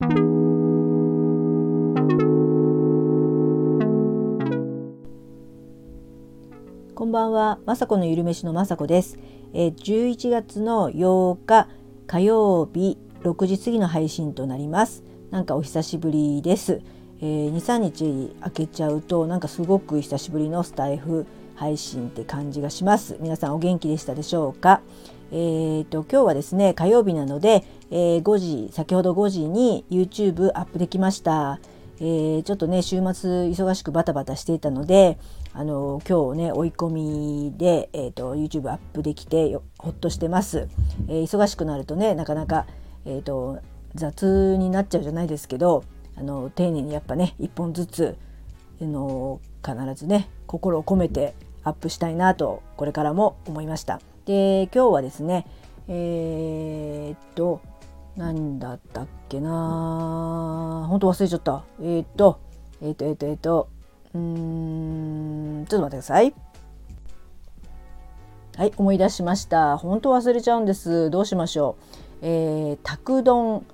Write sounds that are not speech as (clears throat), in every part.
こんばんは、まさこのゆるめしのまさこです。えー、11月の8日火曜日6時過ぎの配信となります。なんかお久しぶりです。えー、2、3日空けちゃうとなんかすごく久しぶりのスタイフ配信って感じがします。皆さんお元気でしたでしょうか？えーと、今日はですね火曜日なので、えー、5時先ほど5時に YouTube アップできました。えー、ちょっとね週末忙しくバタバタしていたのであの今日ね追い込みで、えーと、YouTube アップできてほっとしてます、えー、忙しくなるとねなかなか、えーと、雑になっちゃうじゃないですけどあの丁寧にやっぱね一本ずつあの必ずね心を込めてアップしたいなとこれからも思いました。で今日はですねえー、っと何だったっけな？本当忘れちゃった。えー、っとえー、っとえっとえっとうーんちょっと待ってください。はい思い出しました。本当忘れちゃうんです。どうしましょう。えー、く丼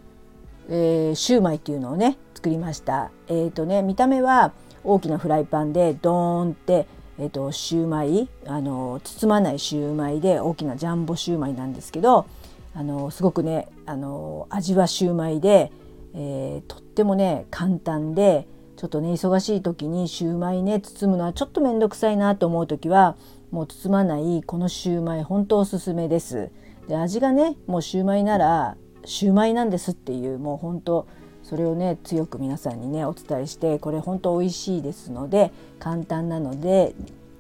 えー、シューマイっていうのをね作りました。えっ、とね見た目は大きなフライパンでドーンってえーと、シューマイあの包まないシューマイで大きなジャンボシューマイなんですけどあのすごくねあの味はシューマイで、えー、とってもね簡単でちょっとね忙しい時にシューマイね包むのはちょっと面倒くさいなと思う時はもう包まないこのシューマイ本当おすすめです。で味がねもうシューマイならシューマイなんですっていうもう本当それをね強く皆さんにねお伝えしてこれ本当美味しいですので簡単なので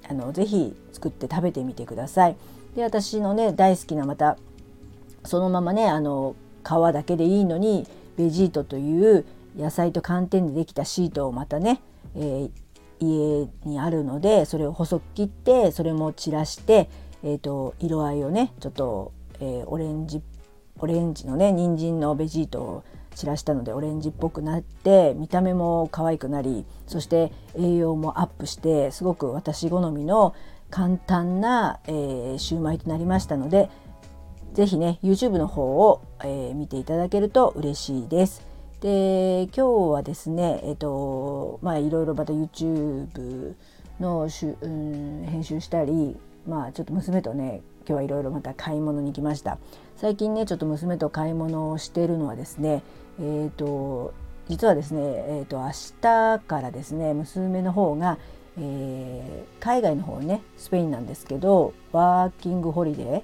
あのぜひ作って食べてみてください。で私のね大好きなまたそのままねあの皮だけでいいのにベジートという野菜と寒天でできたシートをまたね、えー、家にあるのでそれを細く切ってそれも散らして、えーと、色合いをねちょっと、えー、オレンジオレンジのね人参のベジートを散らしたのでオレンジっぽくなって見た目も可愛くなりそして栄養もアップしてすごく私好みの簡単な、えー、シューマイとなりましたので是非ね YouTube の方を、えー、見ていただけると嬉しいです。で今日はですねえっ、ー、とまあいろいろまた YouTube のしゅ、うん、編集したりまあちょっと娘とね今日はいろいろまた買い物に行きました最近ねちょっと娘と買い物をしているのはですねえーと、実はですね、えーと、明日からですね娘の方が、えー、海外の方ねスペインなんですけどワーキングホリデー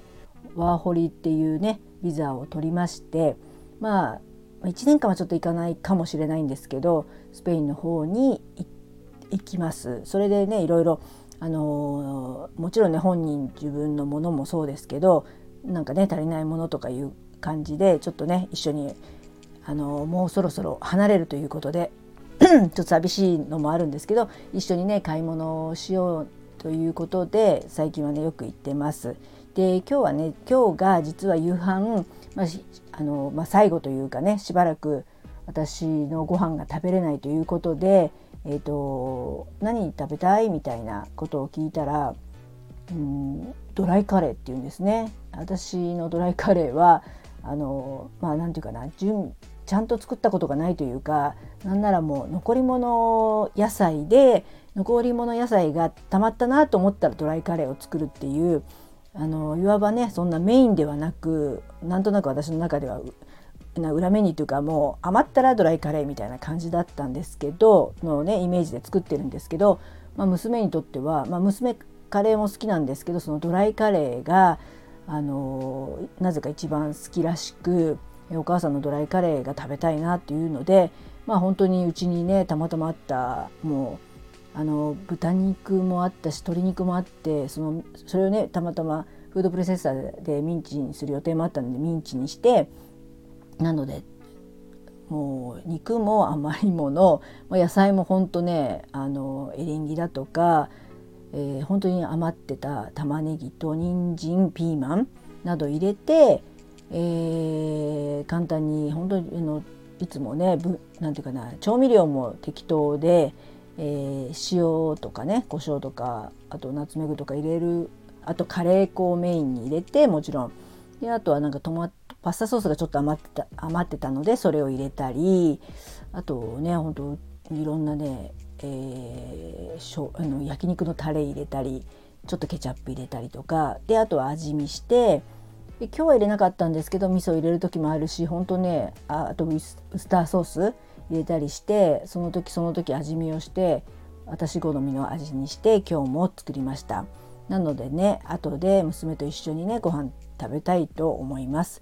ワーホリっていうねビザを取りましてまあ1年間はちょっと行かないかもしれないんですけどスペインの方に行きます。それでねいろいろあの、もちろんね本人自分のものもそうですけどなんかね足りないものとかいう感じでちょっとね一緒にあのもうそろそろ離れるということで (clears throat) ちょっと寂しいのもあるんですけど一緒にね買い物をしようということで最近はねよく行ってます。で今日はね今日が実は夕飯、まああのまあ、最後というかねしばらく私のご飯が食べれないということで、えーと、何食べたいみたいなことを聞いたらうんドライカレーって言うんですね。私のドライカレーはあのまあ何て言うかな準ちゃんと作ったことがないというかなんならもう残り物野菜で残り物野菜がたまったなと思ったらドライカレーを作るっていうあのいわばねそんなメインではなくなんとなく私の中では裏メニューというかもう余ったらドライカレーみたいな感じだったんですけどのねイメージで作ってるんですけど、まあ、娘にとっては、まあ、娘カレーも好きなんですけどそのドライカレーがあのなぜか一番好きらしくお母さんのドライカレーが食べたいなっていうのでまあ本当にうちにねたまたまあったもうあの豚肉もあったし鶏肉もあってそのそれをねたまたまフードプロセッサーでミンチにする予定もあったのでミンチにしてなのでもう肉も余り物野菜も本当ねあのエリンギだとか、えー、本当に余ってた玉ねぎと人参ピーマンなど入れてえー、簡単に本当にあのいつもね何て言うかな調味料も適当で、えー、塩とかね胡椒とかあとナツメグとか入れるあとカレー粉をメインに入れてもちろん。であとはなんかトマパスタソースがちょっと余ってた余ってたのでそれを入れたりあとねほんといろんなね、えー、しょあの焼肉のタレ入れたりちょっとケチャップ入れたりとかであとは味見してで今日は入れなかったんですけど味噌入れる時もあるしほんとねああとウスターソース入れたりしてその時その時味見をして私好みの味にして今日も作りました。なのでね後で娘と一緒にねご飯食べたいと思います。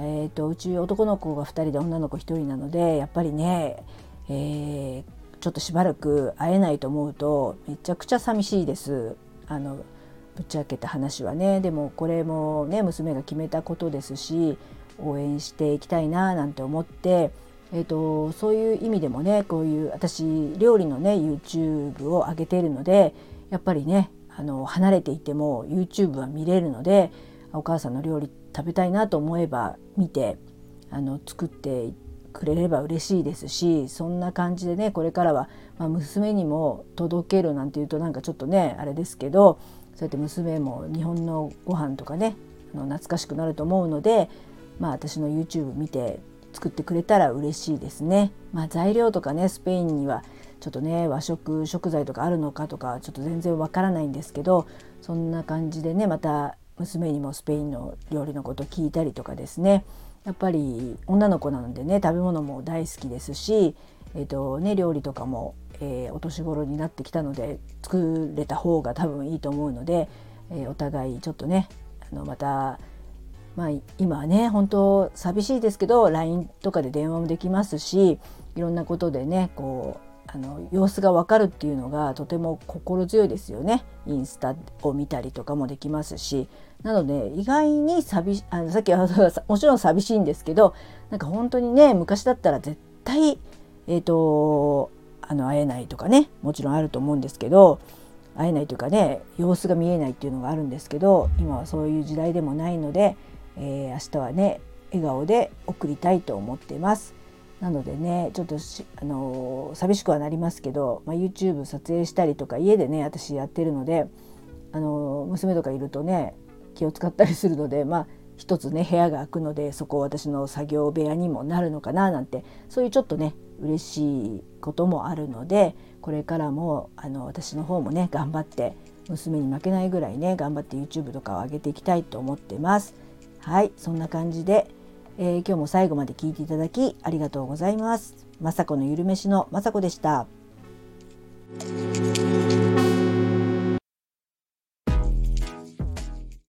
えーと、うち男の子が2人で女の子1人なのでやっぱりね、えー、ちょっとしばらく会えないと思うとめちゃくちゃ寂しいです。あのぶっちゃけた話はね。でもこれもね娘が決めたことですし応援していきたいななんて思って、えーと、そういう意味でもねこういう私料理のね YouTube を上げているのでやっぱりねあの離れていても YouTube は見れるのでお母さんの料理食べたいなと思えば見てあの作ってくれれば嬉しいですしそんな感じでねこれからは、まあ、娘にも届けるなんていうとなんかちょっとねあれですけどそうやって娘も日本のご飯とかねあの懐かしくなると思うので、まあ、私の YouTube 見て作ってくれたら嬉しいですね。まあ、材料とかねスペインにはちょっとね和食食材とかあるのかとかちょっと全然わからないんですけどそんな感じでねまた娘にもスペインの料理のこと聞いたりとかですね。やっぱり女の子なのでね食べ物も大好きですし、えーとね、料理とかも、えー、お年頃になってきたので作れた方が多分いいと思うので、えー、お互いちょっとねあのまた、まあ、今はね本当寂しいですけど LINE とかで電話もできますしいろんなことでねこうあの様子がわかるっていうのがとても心強いですよねインスタを見たりとかもできますしなので意外に寂あのさっきはもちろん寂しいんですけどなんか本当にね昔だったら絶対え、ー、とあの会えないとかねもちろんあると思うんですけど会えないというかね様子が見えないっていうのがあるんですけど今はそういう時代でもないので、えー、明日はね笑顔で送りたいと思っています。なのでねちょっとあの寂しくはなりますけど、まあ、YouTube 撮影したりとか家でね私やってるのであの娘とかいるとね気を使ったりするのでまあ一つね部屋が空くのでそこを私の作業部屋にもなるのかななんてそういうちょっとね嬉しいこともあるのでこれからもあの私の方もね頑張って娘に負けないぐらいね頑張って YouTube とかを上げていきたいと思ってます。はいそんな感じでえー、今日も最後まで聞いていただきありがとうございます。まさこのゆるめしのまさこでした。